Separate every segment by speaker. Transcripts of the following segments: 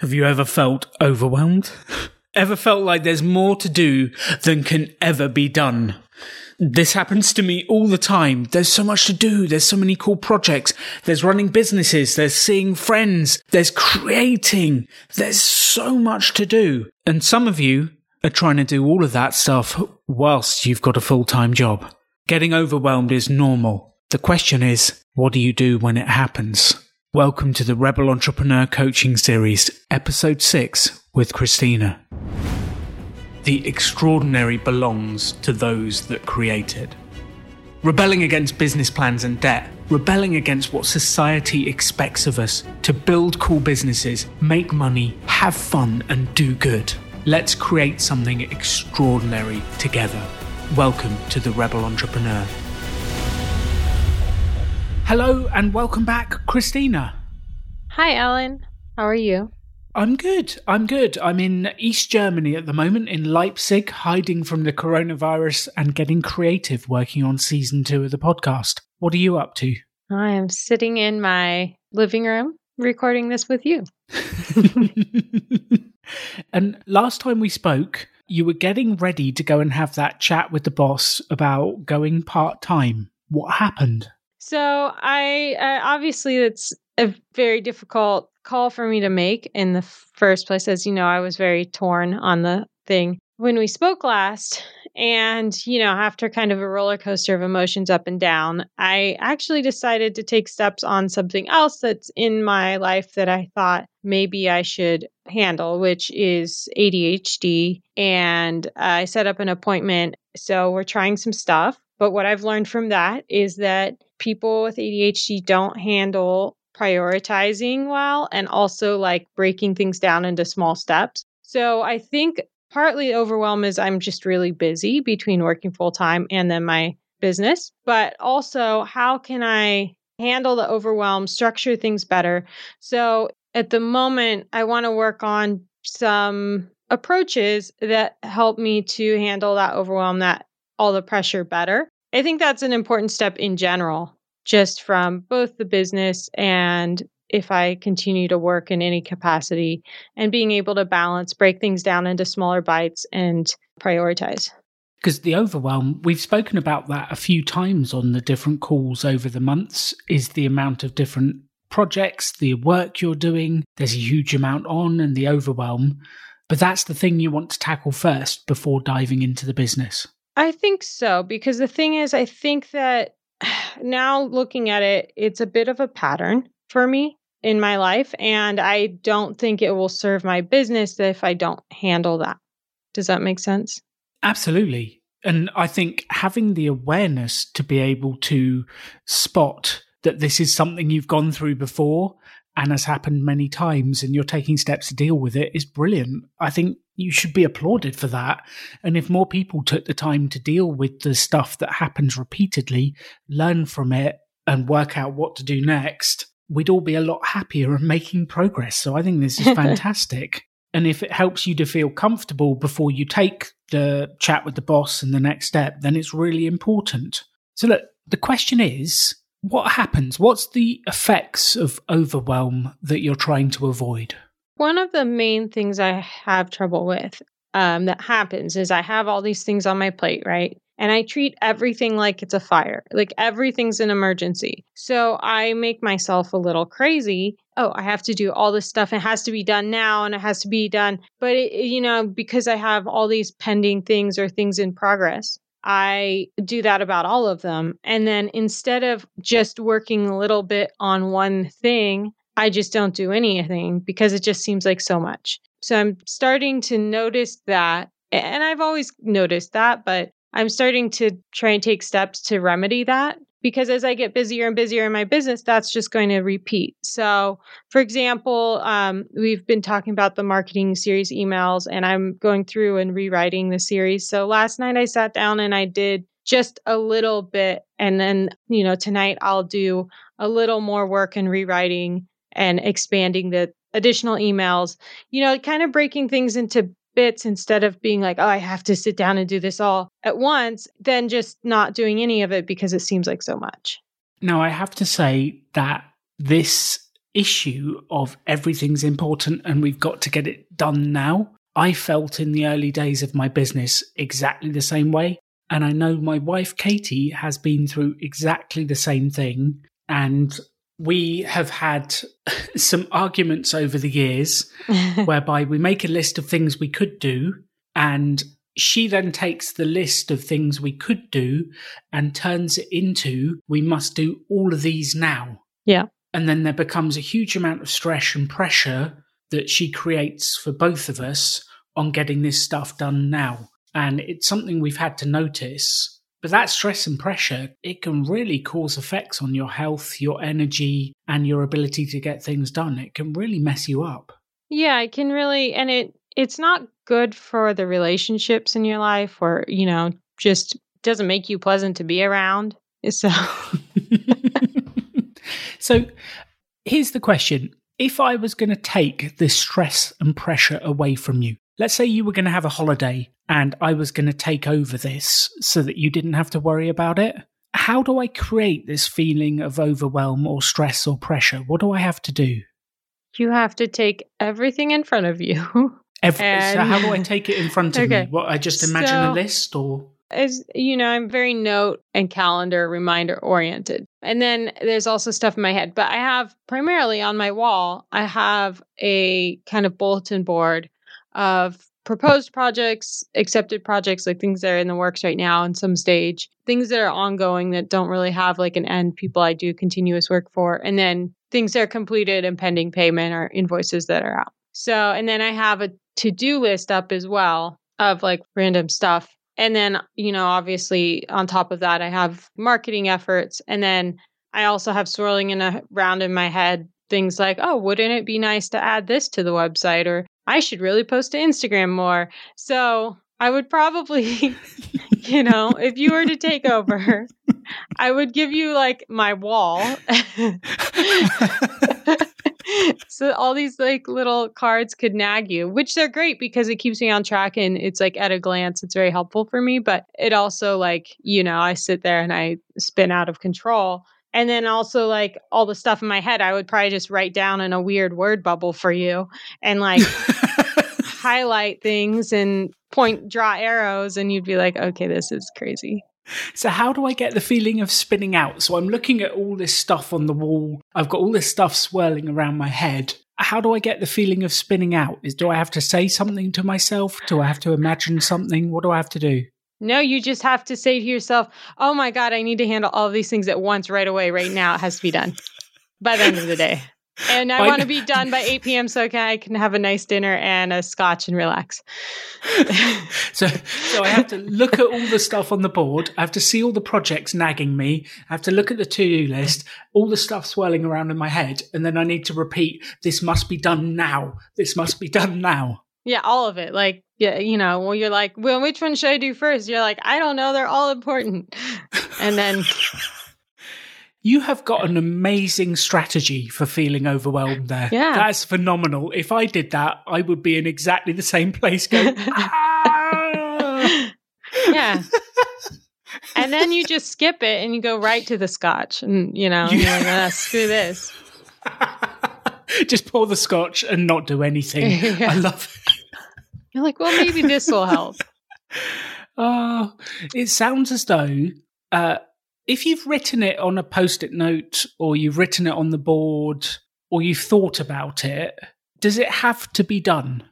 Speaker 1: Have you ever felt overwhelmed? ever felt like there's more to do than can ever be done? This happens to me all the time. There's so much to do. There's so many cool projects. There's running businesses. There's seeing friends. There's creating. There's so much to do. And some of you are trying to do all of that stuff whilst you've got a full time job. Getting overwhelmed is normal. The question is, what do you do when it happens? Welcome to the Rebel Entrepreneur Coaching Series, Episode 6 with Christina. The extraordinary belongs to those that create it. Rebelling against business plans and debt, rebelling against what society expects of us to build cool businesses, make money, have fun, and do good. Let's create something extraordinary together. Welcome to the Rebel Entrepreneur. Hello and welcome back, Christina.
Speaker 2: Hi, Alan. How are you?
Speaker 1: I'm good. I'm good. I'm in East Germany at the moment, in Leipzig, hiding from the coronavirus and getting creative working on season two of the podcast. What are you up to?
Speaker 2: I am sitting in my living room recording this with you.
Speaker 1: and last time we spoke, you were getting ready to go and have that chat with the boss about going part time. What happened?
Speaker 2: So I uh, obviously it's a very difficult call for me to make in the first place. As you know, I was very torn on the thing when we spoke last. And, you know, after kind of a roller coaster of emotions up and down, I actually decided to take steps on something else that's in my life that I thought maybe I should handle, which is ADHD. And I set up an appointment. So we're trying some stuff. But what I've learned from that is that people with ADHD don't handle prioritizing well and also like breaking things down into small steps. So I think partly overwhelm is I'm just really busy between working full time and then my business, but also how can I handle the overwhelm, structure things better? So at the moment, I want to work on some approaches that help me to handle that overwhelm, that all the pressure better. I think that's an important step in general just from both the business and if I continue to work in any capacity and being able to balance, break things down into smaller bites and prioritize.
Speaker 1: Because the overwhelm, we've spoken about that a few times on the different calls over the months, is the amount of different projects, the work you're doing. There's a huge amount on and the overwhelm. But that's the thing you want to tackle first before diving into the business.
Speaker 2: I think so, because the thing is, I think that now looking at it, it's a bit of a pattern for me in my life. And I don't think it will serve my business if I don't handle that. Does that make sense?
Speaker 1: Absolutely. And I think having the awareness to be able to spot that this is something you've gone through before and has happened many times and you're taking steps to deal with it is brilliant. I think you should be applauded for that. And if more people took the time to deal with the stuff that happens repeatedly, learn from it, and work out what to do next, we'd all be a lot happier and making progress. So I think this is fantastic. and if it helps you to feel comfortable before you take the chat with the boss and the next step, then it's really important. So look, the question is, what happens? What's the effects of overwhelm that you're trying to avoid?
Speaker 2: One of the main things I have trouble with um, that happens is I have all these things on my plate, right? And I treat everything like it's a fire, like everything's an emergency. So I make myself a little crazy. Oh, I have to do all this stuff. It has to be done now and it has to be done. But, it, you know, because I have all these pending things or things in progress, I do that about all of them. And then instead of just working a little bit on one thing, I just don't do anything because it just seems like so much. So I'm starting to notice that. And I've always noticed that, but I'm starting to try and take steps to remedy that because as I get busier and busier in my business, that's just going to repeat. So, for example, um, we've been talking about the marketing series emails, and I'm going through and rewriting the series. So, last night I sat down and I did just a little bit. And then, you know, tonight I'll do a little more work in rewriting and expanding the additional emails, you know, kind of breaking things into bits instead of being like, oh, I have to sit down and do this all at once, then just not doing any of it because it seems like so much.
Speaker 1: Now, I have to say that this issue of everything's important and we've got to get it done now. I felt in the early days of my business exactly the same way. And I know my wife, Katie, has been through exactly the same thing. And we have had some arguments over the years whereby we make a list of things we could do. And she then takes the list of things we could do and turns it into we must do all of these now.
Speaker 2: Yeah.
Speaker 1: And then there becomes a huge amount of stress and pressure that she creates for both of us on getting this stuff done now. And it's something we've had to notice. But that stress and pressure, it can really cause effects on your health, your energy, and your ability to get things done. It can really mess you up.
Speaker 2: Yeah, it can really and it it's not good for the relationships in your life or, you know, just doesn't make you pleasant to be around. So
Speaker 1: So here's the question. If I was going to take this stress and pressure away from you, let's say you were going to have a holiday and I was going to take over this so that you didn't have to worry about it. How do I create this feeling of overwhelm or stress or pressure? What do I have to do?
Speaker 2: you have to take everything in front of you.
Speaker 1: Every,
Speaker 2: And-
Speaker 1: so how do I take it in front of
Speaker 2: Okay.
Speaker 1: me? What I just imagine a list or
Speaker 2: As you know, I'm very note and calendar reminder oriented. And then there's also stuff in my head, but I have primarily on my wall, I have a kind of bulletin board of proposed projects, accepted projects, like things that are in the works right now in some stage, things that are ongoing that don't really have like an end, people I do continuous work for, and then things that are completed and pending payment or invoices that are out. So, and then I have a to do list up as well of like random stuff. And then, you know, obviously on top of that, I have marketing efforts. And then I also have swirling in around in my head things like, oh, wouldn't it be nice to add this to the website? Or I should really post to Instagram more. So I would probably, you know, if you were to take over, I would give you like my wall. so all these like little cards could nag you, which they're great because it keeps me on track and it's like at a glance, it's very helpful for me. But it also like, you know, I sit there and I spin out of control. And then also like all the stuff in my head, I would probably just write down in a weird word bubble for you and like highlight things and point draw arrows and you'd be like, okay, this is crazy.
Speaker 1: So how do I get the feeling of spinning out? So I'm looking at all this stuff on the wall. I've got all this stuff swirling around my head. How do I get the feeling of spinning out? Is do I have to say something to myself? Do I have to imagine something? What do I have to do?
Speaker 2: No, you just have to say to yourself, oh my God, I need to handle all these things at once right away, right now. It has to be done by the end of the day. And I
Speaker 1: By-
Speaker 2: want to be done by 8 p.m. so can- I can have a nice dinner and a scotch and relax.
Speaker 1: So, so I have to look at all the stuff on the board. I have to see all the projects nagging me. I have to look at the to-do list, all the stuff swirling around in my head, and then I need to repeat, this must be done now. This must be done now.
Speaker 2: Yeah, all of it. Like, yeah, you know, well, you're like, well, which one should I do first? You're like, I don't know. They're all important. And then,
Speaker 1: You have got an amazing strategy for feeling overwhelmed there.
Speaker 2: Yeah.
Speaker 1: That's phenomenal. If I did that, I would be in exactly the same place going, "Ah."
Speaker 2: yeah. And then you just skip it and you go right to the scotch. And, you know, you're like, ah, screw this.
Speaker 1: Just pour the scotch and not do anything.
Speaker 2: Yeah.
Speaker 1: I love it.
Speaker 2: You're like, well, maybe this will help.
Speaker 1: Oh, it sounds as though uh, if you've written it on a post it note or you've written it on the board or you've thought about it, does it have to be done?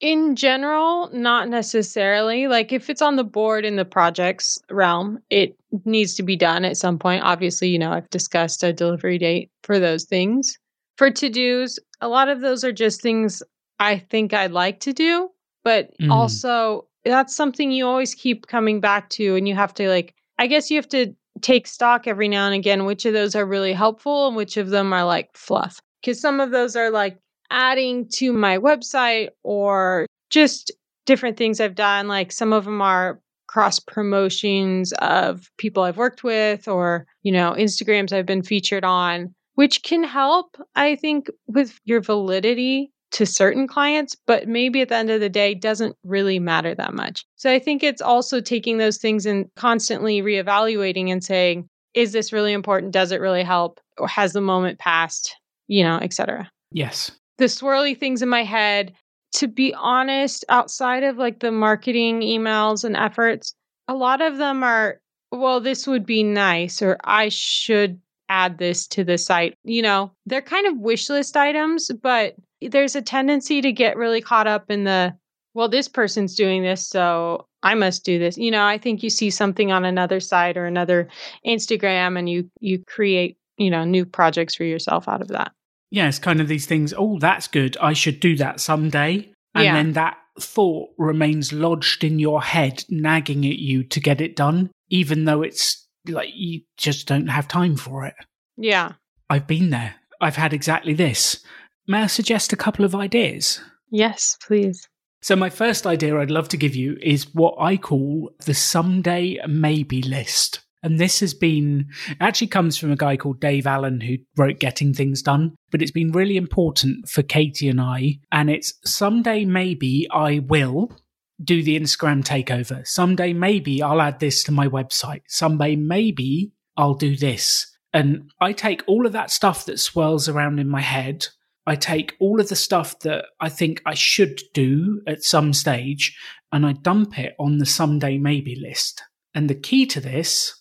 Speaker 2: In general, not necessarily. Like if it's on the board in the projects realm, it needs to be done at some point. Obviously, you know, I've discussed a delivery date for those things. For to dos, a lot of those are just things I think I'd like to do, but
Speaker 1: Mm.
Speaker 2: also that's something you always keep coming back to. And you have to, like, I guess you have to take stock every now and again, which of those are really helpful and which of them are like fluff. Because some of those are like, adding to my website or just different things I've done. Like some of them are cross promotions of people I've worked with or, you know, Instagrams I've been featured on, which can help, I think, with your validity to certain clients, but maybe at the end of the day doesn't really matter that much. So I think it's also taking those things and constantly reevaluating and saying, is this really important? Does it really help? Or has the moment passed? you know, etc.
Speaker 1: Yes.
Speaker 2: The swirly things in my head, to be honest, outside of like the marketing emails and efforts, a lot of them are, well, this would be nice, or I should add this to the site. You know, they're kind of wish list items, but there's a tendency to get really caught up in the, well, this person's doing this, so I must do this. You know, I think you see something on another site or another Instagram and you you create, you know, new projects for yourself out of that.
Speaker 1: Yeah, it's kind of these things, oh, that's good. I should do that someday. And
Speaker 2: Yeah.
Speaker 1: then that thought remains lodged in your head, nagging at you to get it done, even though it's like you just don't have time for it.
Speaker 2: Yeah.
Speaker 1: I've been there. I've had exactly this. May I suggest a couple of ideas?
Speaker 2: Yes, please.
Speaker 1: So, my first idea I'd love to give you is what I call the someday maybe list. And this has been actually comes from a guy called Dave Allen who wrote Getting Things Done, but it's been really important for Katie and I. And it's someday maybe I will do the Instagram takeover. Someday maybe I'll add this to my website. Someday maybe I'll do this. And I take all of that stuff that swirls around in my head I take all of the stuff that I think I should do at some stage and I dump it on the someday maybe list. And the key to this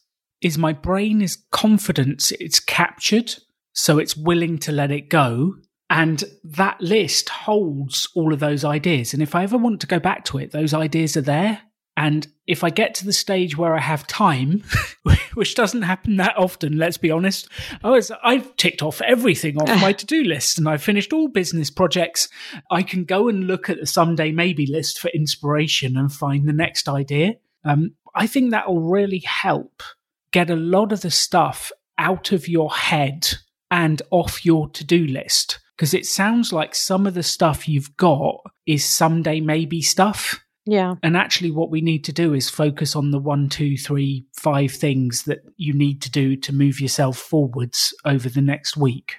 Speaker 1: is my brain is confident it's captured, so it's willing to let it go. And that list holds all of those ideas. And if I ever want to go back to it, those ideas are there. And if I get to the stage where I have time, which doesn't happen that often, let's be honest, oh, it's, I've ticked off everything off my to do list and I've finished all business projects. I can go and look at the someday maybe list for inspiration and find the next idea. Um, I think that will really help get a lot of the stuff out of your head and off your to do list. Because it sounds like some of the stuff you've got is someday maybe stuff.
Speaker 2: Yeah.
Speaker 1: And actually, what we need to do is focus on the one, two, three, five things that you need to do to move yourself forwards over the next week.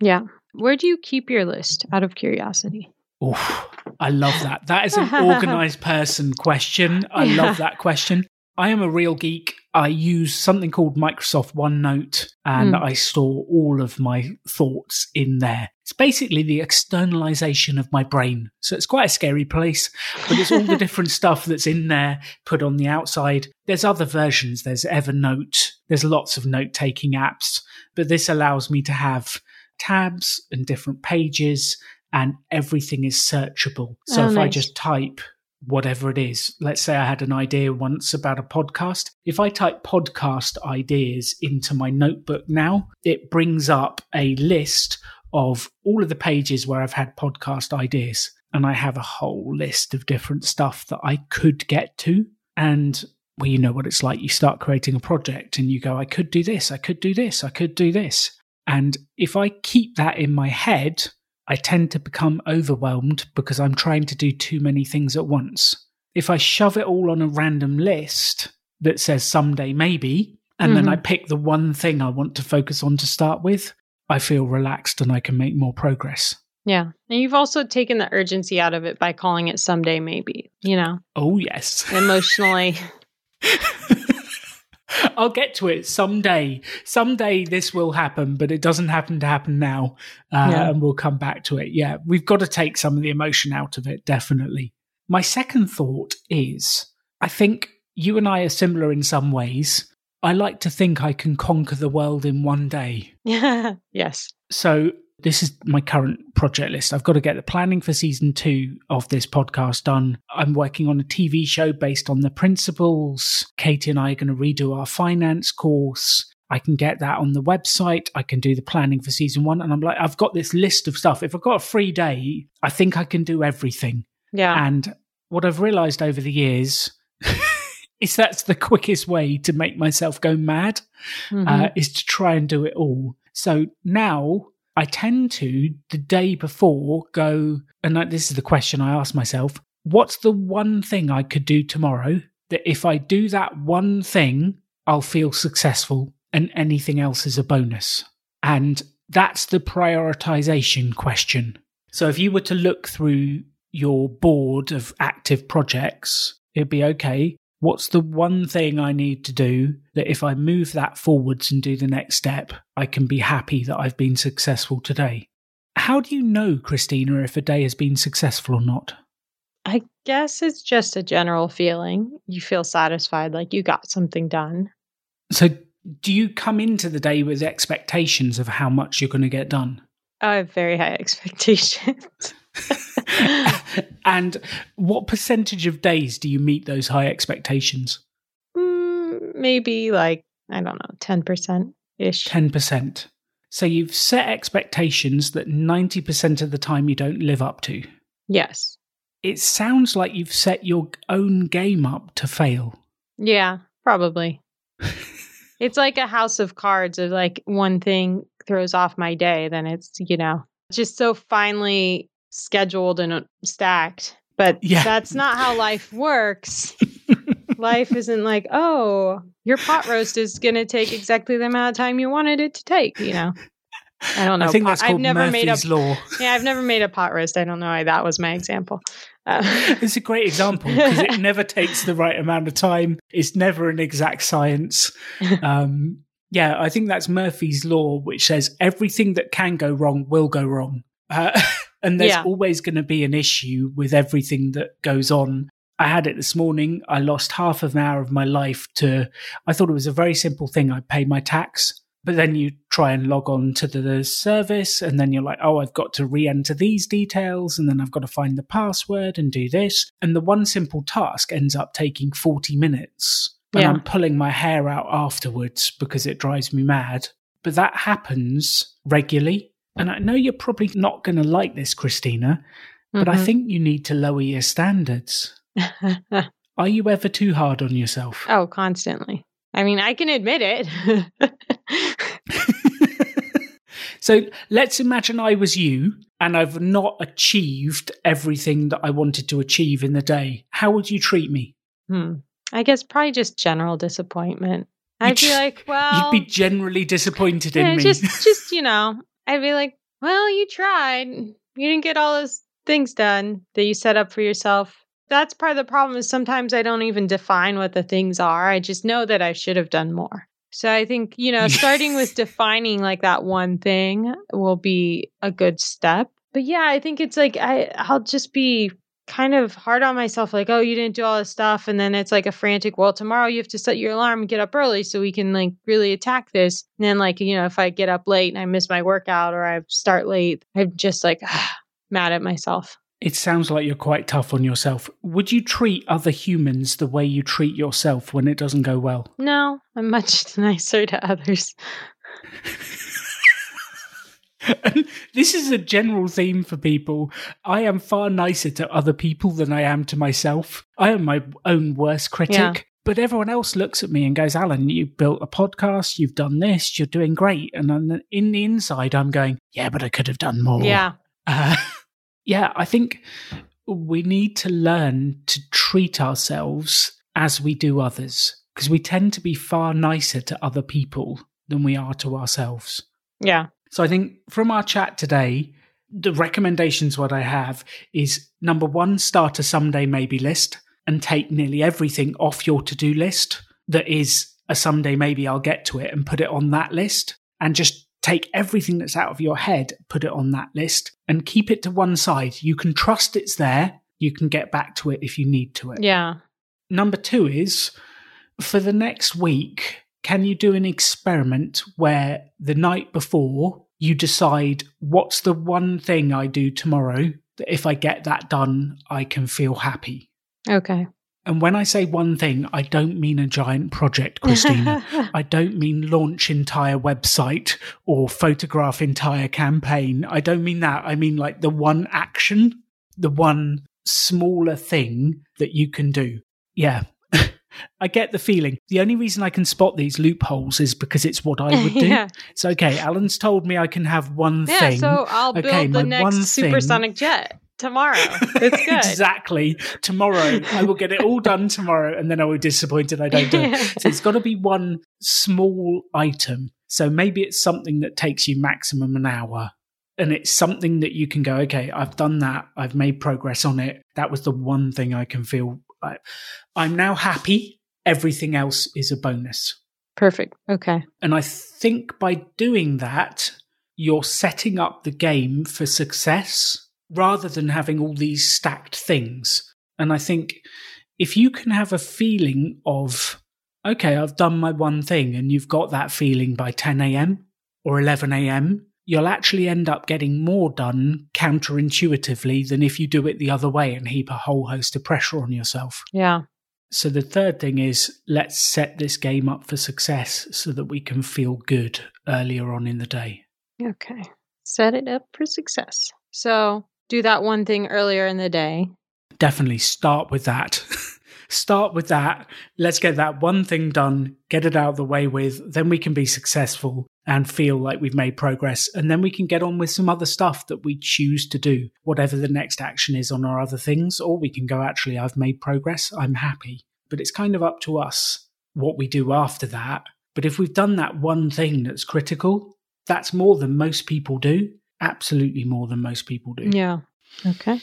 Speaker 2: Yeah. Where do you keep your list out of curiosity?
Speaker 1: Oh, I love that. That is an organized person question. I
Speaker 2: Yeah.
Speaker 1: love that question. I am a real geek. I use something called Microsoft OneNote and
Speaker 2: Mm.
Speaker 1: I store all of my thoughts in there. It's basically the externalization of my brain. So it's quite a scary place, but it's all the different stuff that's in there put on the outside. There's other versions. There's Evernote. There's lots of note taking apps, but this allows me to have tabs and different pages and everything is searchable. So
Speaker 2: Oh,
Speaker 1: if I just type whatever it is, let's say I had an idea once about a podcast. If I type podcast ideas into my notebook now, it brings up a list of all of the pages where I've had podcast ideas. And I have a whole list of different stuff that I could get to. And well, you know what it's like. You start creating a project and you go, I could do this, I could do this, I could do this. And if I keep that in my head, I tend to become overwhelmed because I'm trying to do too many things at once. If I shove it all on a random list that says someday maybe, and then
Speaker 2: Mhm.
Speaker 1: I pick the one thing I want to focus on to start with, I feel relaxed and I can make more progress.
Speaker 2: Yeah. And you've also taken the urgency out of it by calling it someday maybe, you know,
Speaker 1: Oh, yes.
Speaker 2: emotionally.
Speaker 1: I'll get to it someday. Someday this will happen, but it doesn't happen to happen now. Uh,
Speaker 2: Yeah.
Speaker 1: And we'll come back to it. Yeah, we've got to take some of the emotion out of it, definitely. My second thought is I think you and I are similar in some ways. I like to think I can conquer the world in one day. Yeah.
Speaker 2: yes.
Speaker 1: So this is my current project list. I've got to get the planning for season two of this podcast done. I'm working on a TV show based on the principles. Katie and I are going to redo our finance course. I can get that on the website. I can do the planning for season one. And I'm like, I've got this list of stuff. If I've got a free day, I think I can do everything.
Speaker 2: Yeah.
Speaker 1: And what I've realized over the years is that's the quickest way to make myself go mad
Speaker 2: Mhm.
Speaker 1: uh, is to try and do it all. So now I tend to, the day before, go, and this is the question I ask myself what's the one thing I could do tomorrow that if I do that one thing, I'll feel successful and anything else is a bonus? And that's the prioritization question. So if you were to look through your board of active projects, it'd be okay. What's the one thing I need to do that if I move that forwards and do the next step, I can be happy that I've been successful today? How do you know, Christina, if a day has been successful or not?
Speaker 2: I guess it's just a general feeling. You feel satisfied, like you got something done.
Speaker 1: So, do you come into the day with expectations of how much you're going to get done?
Speaker 2: I have very high expectations.
Speaker 1: and what percentage of days do you meet those high expectations?
Speaker 2: Mm, maybe like, I don't know, 10% ish.
Speaker 1: 10%. So you've set expectations that 90% of the time you don't live up to.
Speaker 2: Yes.
Speaker 1: It sounds like you've set your own game up to fail.
Speaker 2: Yeah, probably. it's like a house of cards of like one thing throws off my day, then it's, you know, just so finely scheduled and uh, stacked. But yeah. that's not how life works. life isn't like, oh, your pot roast is going to take exactly the amount of time you wanted it to take, you know. I don't know.
Speaker 1: I think that's called I've never Murphy's made a, law.
Speaker 2: Yeah, I've never made a pot roast. I don't know why that was my example.
Speaker 1: Uh, it's a great example because it never takes the right amount of time. It's never an exact science. Um, yeah, I think that's Murphy's law, which says everything that can go wrong will go wrong. Uh, and there's yeah. always going to be an issue with everything that goes on. I had it this morning. I lost half of an hour of my life to, I thought it was a very simple thing. I pay my tax, but then you try and log on to the service and then you're like, oh, I've got to re enter these details and then I've got to find the password and do this. And the one simple task ends up taking 40 minutes. And yeah. I'm pulling my hair out afterwards because it drives me mad. But that happens regularly and I know you're probably not going to like this, Christina, but mm-hmm. I think you need to lower your standards. Are you ever too hard on yourself?
Speaker 2: Oh, constantly. I mean, I can admit it.
Speaker 1: so let's imagine I was you and I've not achieved everything that I wanted to achieve in the day. How would you treat me?
Speaker 2: Hmm. I guess probably just general disappointment. I'd be like, well,
Speaker 1: you'd be generally disappointed yeah, in me.
Speaker 2: Just, just you know, I'd be like, well, you tried. You didn't get all those things done that you set up for yourself. That's part of the problem is sometimes I don't even define what the things are. I just know that I should have done more. So I think, you know, starting with defining like that one thing will be a good step. But yeah, I think it's like I I'll just be kind of hard on myself like oh you didn't do all this stuff and then it's like a frantic well tomorrow you have to set your alarm and get up early so we can like really attack this and then like you know if i get up late and i miss my workout or i start late i'm just like ah, mad at myself
Speaker 1: it sounds like you're quite tough on yourself. Would you treat other humans the way you treat yourself when it doesn't go well?
Speaker 2: No, I'm much nicer to others.
Speaker 1: this is a general theme for people. I am far nicer to other people than I am to myself. I am my own worst critic. Yeah. But everyone else looks at me and goes, Alan, you built a podcast, you've done this, you're doing great. And in the inside, I'm going, yeah, but I could have done more.
Speaker 2: Yeah. Uh,
Speaker 1: yeah, I think we need to learn to treat ourselves as we do others because we tend to be far nicer to other people than we are to ourselves.
Speaker 2: Yeah.
Speaker 1: So I think from our chat today, the recommendations what I have is number one, start a someday maybe list and take nearly everything off your to do list that is a someday maybe I'll get to it and put it on that list and just take everything that's out of your head, put it on that list and keep it to one side. You can trust it's there. You can get back to it if you need to it.
Speaker 2: Yeah.
Speaker 1: Number two is for the next week, can you do an experiment where the night before you decide what's the one thing I do tomorrow that if I get that done, I can feel happy?
Speaker 2: Okay.
Speaker 1: And when I say one thing, I don't mean a giant project, Christina. I don't mean launch entire website or photograph entire campaign. I don't mean that. I mean like the one action, the one smaller thing that you can do. Yeah. I get the feeling. The only reason I can spot these loopholes is because it's what I would do. yeah. It's okay. Alan's told me I can have one
Speaker 2: yeah,
Speaker 1: thing.
Speaker 2: So I'll build okay, the next supersonic thing... jet tomorrow. It's good.
Speaker 1: exactly. Tomorrow. I will get it all done tomorrow and then I will be disappointed I don't do it. So it's got to be one small item. So maybe it's something that takes you maximum an hour. And it's something that you can go, okay, I've done that. I've made progress on it. That was the one thing I can feel I, I'm now happy. Everything else is a bonus.
Speaker 2: Perfect. Okay.
Speaker 1: And I think by doing that, you're setting up the game for success rather than having all these stacked things. And I think if you can have a feeling of, okay, I've done my one thing, and you've got that feeling by 10 a.m. or 11 a.m., you'll actually end up getting more done counterintuitively than if you do it the other way and heap a whole host of pressure on yourself.
Speaker 2: Yeah.
Speaker 1: So the third thing is let's set this game up for success so that we can feel good earlier on in the day.
Speaker 2: Okay. Set it up for success. So do that one thing earlier in the day.
Speaker 1: Definitely start with that. start with that. Let's get that one thing done, get it out of the way with, then we can be successful and feel like we've made progress. And then we can get on with some other stuff that we choose to do, whatever the next action is on our other things. Or we can go, actually, I've made progress. I'm happy. But it's kind of up to us what we do after that. But if we've done that one thing that's critical, that's more than most people do. Absolutely more than most people do.
Speaker 2: Yeah. Okay.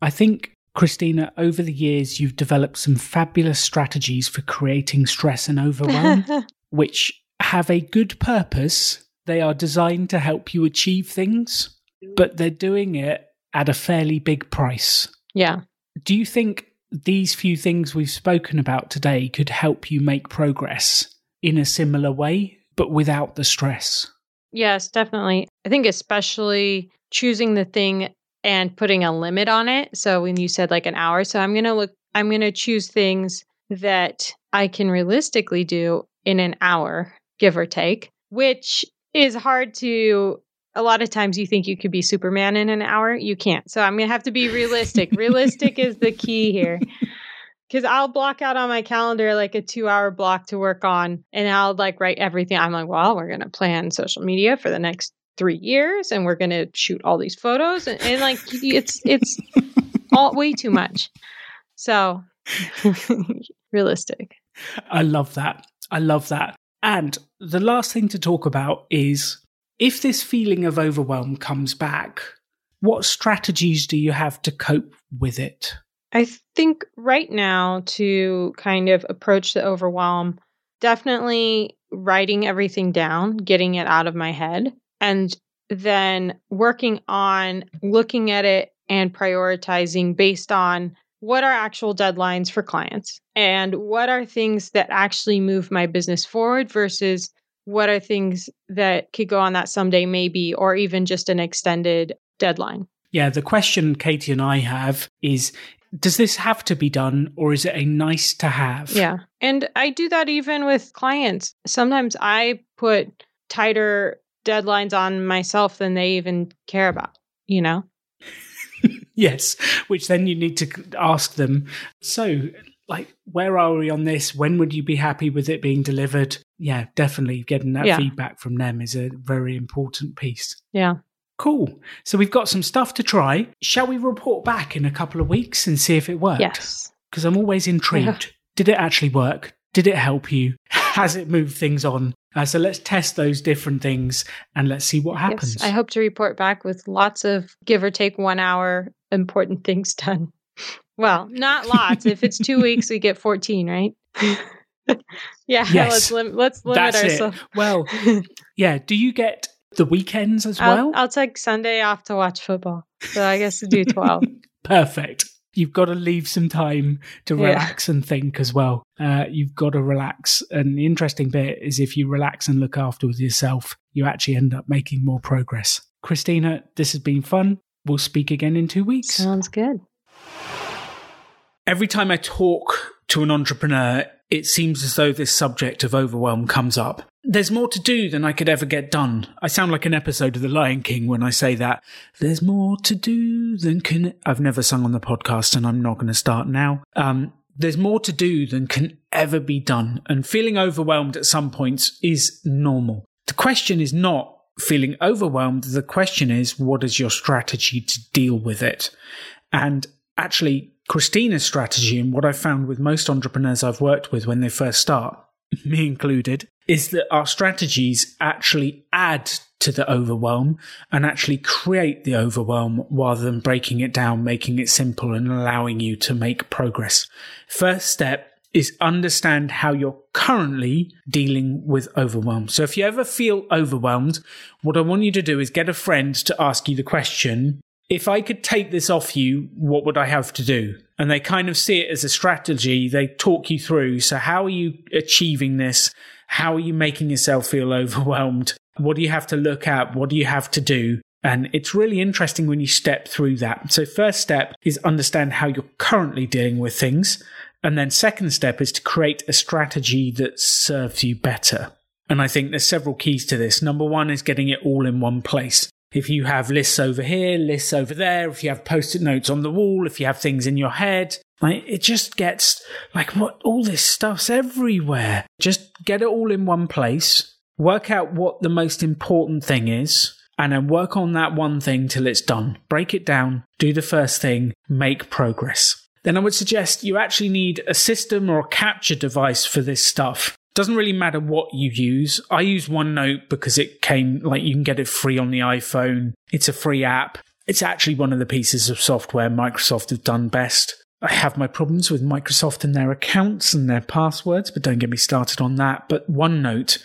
Speaker 1: I think Christina, over the years, you've developed some fabulous strategies for creating stress and overwhelm, which have a good purpose. They are designed to help you achieve things, but they're doing it at a fairly big price.
Speaker 2: Yeah.
Speaker 1: Do you think these few things we've spoken about today could help you make progress in a similar way, but without the stress?
Speaker 2: Yes, definitely. I think especially choosing the thing and putting a limit on it. So when you said like an hour, so I'm going to look I'm going to choose things that I can realistically do in an hour, give or take, which is hard to a lot of times you think you could be Superman in an hour. You can't. So I'm going to have to be realistic. realistic is the key here. Cause I'll block out on my calendar like a two hour block to work on and I'll like write everything. I'm like, well, we're going to plan social media for the next three years and we're going to shoot all these photos. And, and like, it's, it's all way too much. So realistic.
Speaker 1: I love that. I love that. And the last thing to talk about is if this feeling of overwhelm comes back, what strategies do you have to cope with it?
Speaker 2: I think right now to kind of approach the overwhelm, definitely writing everything down, getting it out of my head, and then working on looking at it and prioritizing based on what are actual deadlines for clients and what are things that actually move my business forward versus what are things that could go on that someday maybe or even just an extended deadline.
Speaker 1: Yeah the question katie and i have is does this have to be done or is it a nice to have?
Speaker 2: Yeah and i do that even with clients. Sometimes i put tighter deadlines on myself than they even care about you know
Speaker 1: yes, which then you need to ask them. So, like, where are we on this? When would you be happy with it being delivered? Yeah, definitely getting that yeah. feedback from them is a very important piece.
Speaker 2: Yeah.
Speaker 1: Cool. So we've got some stuff to try. Shall we report back in a couple of weeks and see if it worked?
Speaker 2: Yes.
Speaker 1: Because I'm always intrigued. Yeah. Did it actually work? Did it help you? Has it moved things on? Uh, so let's test those different things and let's see what happens.
Speaker 2: Yes, I hope to report back with lots of give or take one hour important things done. Well, not lots. if it's two weeks, we get 14, right? yeah, yes, let's, lim- let's limit ourselves.
Speaker 1: Well, yeah. Do you get the weekends as
Speaker 2: I'll,
Speaker 1: well?
Speaker 2: I'll take Sunday off to watch football. So I guess to do 12.
Speaker 1: Perfect you've got to leave some time to relax yeah. and think as well. Uh, you've got to relax. And the interesting bit is if you relax and look after yourself, you actually end up making more progress. Christina, this has been fun. We'll speak again in two weeks.
Speaker 2: Sounds good.
Speaker 1: Every time I talk to an entrepreneur, it seems as though this subject of overwhelm comes up. There's more to do than I could ever get done. I sound like an episode of The Lion King when I say that. There's more to do than can. I've never sung on the podcast and I'm not going to start now. Um, there's more to do than can ever be done. And feeling overwhelmed at some points is normal. The question is not feeling overwhelmed. The question is, what is your strategy to deal with it? And actually, Christina's strategy and what I've found with most entrepreneurs I've worked with when they first start, me included, is that our strategies actually add to the overwhelm and actually create the overwhelm rather than breaking it down, making it simple and allowing you to make progress. First step is understand how you're currently dealing with overwhelm. So if you ever feel overwhelmed, what I want you to do is get a friend to ask you the question, if I could take this off you, what would I have to do? And they kind of see it as a strategy. They talk you through. So how are you achieving this? How are you making yourself feel overwhelmed? What do you have to look at? What do you have to do? And it's really interesting when you step through that. So first step is understand how you're currently dealing with things. And then second step is to create a strategy that serves you better. And I think there's several keys to this. Number one is getting it all in one place. If you have lists over here, lists over there, if you have post-it notes on the wall, if you have things in your head, like it just gets like what all this stuff's everywhere. Just get it all in one place. Work out what the most important thing is and then work on that one thing till it's done. Break it down, do the first thing, make progress then I would suggest you actually need a system or a capture device for this stuff. Doesn't really matter what you use. I use OneNote because it came, like, you can get it free on the iPhone. It's a free app. It's actually one of the pieces of software Microsoft have done best. I have my problems with Microsoft and their accounts and their passwords, but don't get me started on that. But OneNote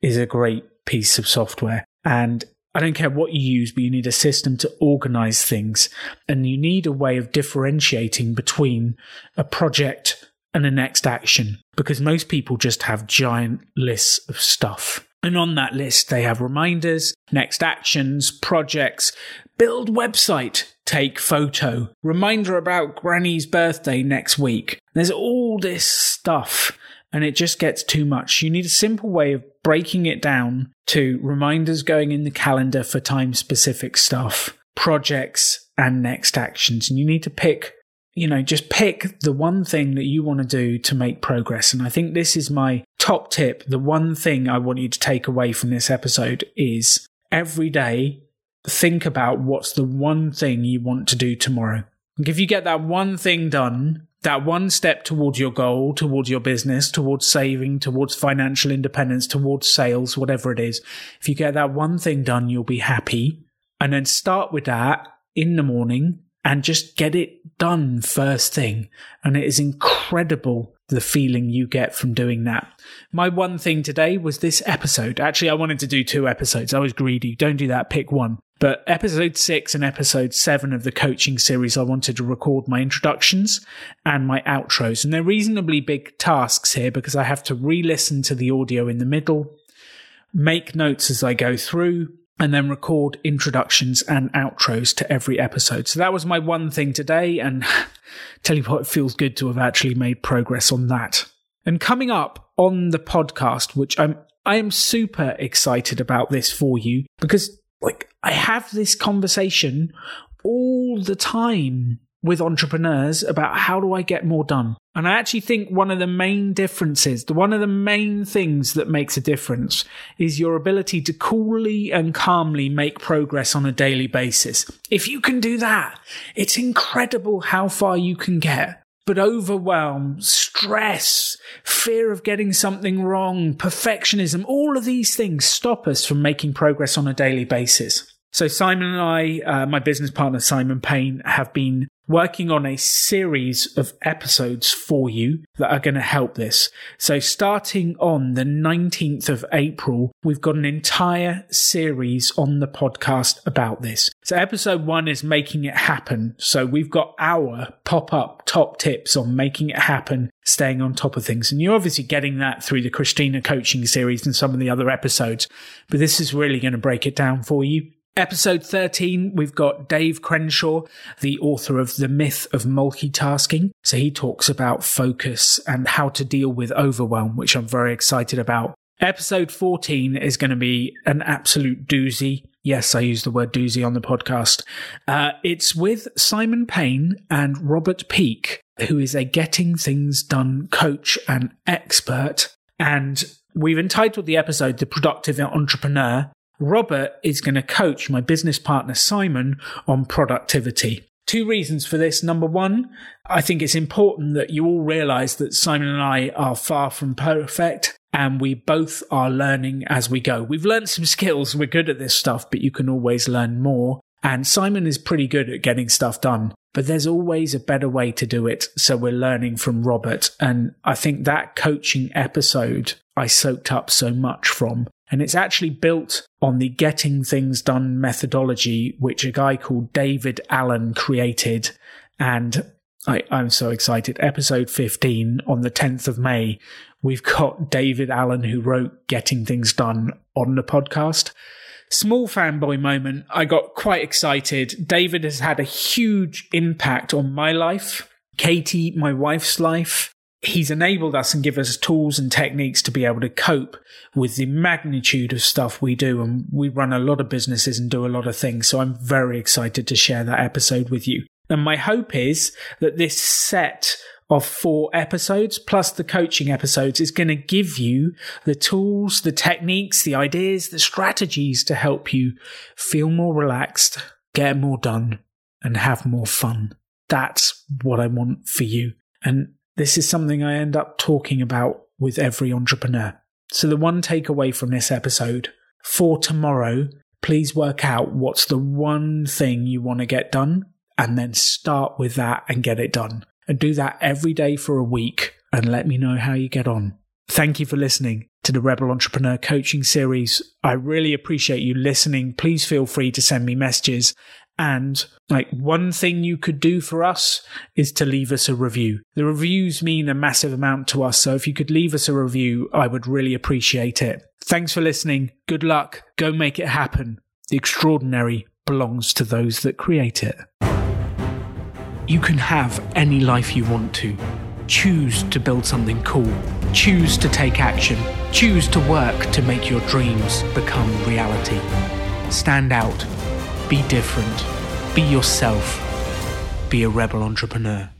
Speaker 1: is a great piece of software and I don't care what you use, but you need a system to organize things. And you need a way of differentiating between a project and a next action because most people just have giant lists of stuff. And on that list, they have reminders, next actions, projects, build website, take photo, reminder about granny's birthday next week. There's all this stuff and it just gets too much. You need a simple way of breaking it down to reminders going in the calendar for time specific stuff, projects, and next actions. And you need to pick, you know, just pick the one thing that you want to do to make progress. And I think this is my top tip. The one thing I want you to take away from this episode is every day think about what's the one thing you want to do tomorrow. If you get that one thing done, that one step towards your goal, towards your business, towards saving, towards financial independence, towards sales, whatever it is, if you get that one thing done, you'll be happy. And then start with that in the morning and just get it done first thing. And it is incredible the feeling you get from doing that. My one thing today was this episode. Actually, I wanted to do two episodes. I was greedy. Don't do that. Pick one. But episode six and episode seven of the coaching series, I wanted to record my introductions and my outros. And they're reasonably big tasks here because I have to re listen to the audio in the middle, make notes as I go through, and then record introductions and outros to every episode. So that was my one thing today. And tell you what, it feels good to have actually made progress on that. And coming up on the podcast, which I'm I am super excited about this for you because like I have this conversation all the time with entrepreneurs about how do I get more done. And I actually think one of the main differences, the one of the main things that makes a difference is your ability to coolly and calmly make progress on a daily basis. If you can do that, it's incredible how far you can get. But overwhelm, stress, fear of getting something wrong, perfectionism, all of these things stop us from making progress on a daily basis. So Simon and I, uh, my business partner Simon Payne, have been working on a series of episodes for you that are going to help this. So starting on the 19th of April, we've got an entire series on the podcast about this. So episode one is making it happen. So we've got our pop up top tips on making it happen, staying on top of things. And you're obviously getting that through the Christina coaching series and some of the other episodes, but this is really going to break it down for you. Episode 13, we've got Dave Crenshaw, the author of The Myth of Multitasking. So he talks about focus and how to deal with overwhelm, which I'm very excited about. Episode 14 is going to be an absolute doozy. Yes, I use the word doozy on the podcast. Uh, it's with Simon Payne and Robert Peake, who is a getting things done coach and expert. And we've entitled the episode The Productive Entrepreneur Robert is going to coach my business partner Simon on productivity. Two reasons for this. Number one, I think it's important that you all realize that Simon and I are far from perfect and we both are learning as we go. We've learned some skills. We're good at this stuff, but you can always learn more. And Simon is pretty good at getting stuff done. but there's always a better way to do it. So we're learning from Robert. And I think that coaching episode I soaked up so much from. And it's actually built on the getting things done methodology, which a guy called David Allen created. And I, am so excited. Episode 15 on the 10th of May, we've got David Allen, who wrote Getting Things Done, on the podcast. Small fanboy moment. I got quite excited. David has had a huge impact on my life, Katie, my wife's life. He's enabled us and give us tools and techniques to be able to cope with the magnitude of stuff we do. And we run a lot of businesses and do a lot of things. So I'm very excited to share that episode with you. And my hope is that this set of four episodes plus the coaching episodes is going to give you the tools, the techniques, the ideas, the strategies to help you feel more relaxed, get more done, and have more fun. That's what I want for you. And this is something I end up talking about with every entrepreneur. So the one takeaway from this episode for tomorrow, please work out what's the one thing you want to get done and then start with that and get it done. And do that every day for a week and let me know how you get on. Thank you for listening to the Rebel Entrepreneur Coaching Series. I really appreciate you listening. Please feel free to send me messages. And like one thing you could do for us is to leave us a review. The reviews mean a massive amount to us. So if you could leave us a review, I would really appreciate it. Thanks for listening. Good luck. Go make it happen. The extraordinary belongs to those that create it. You can have any life you want to. Choose to build something cool. Choose to take action. Choose to work to make your dreams become reality. Stand out. Be different. Be yourself. Be a rebel entrepreneur.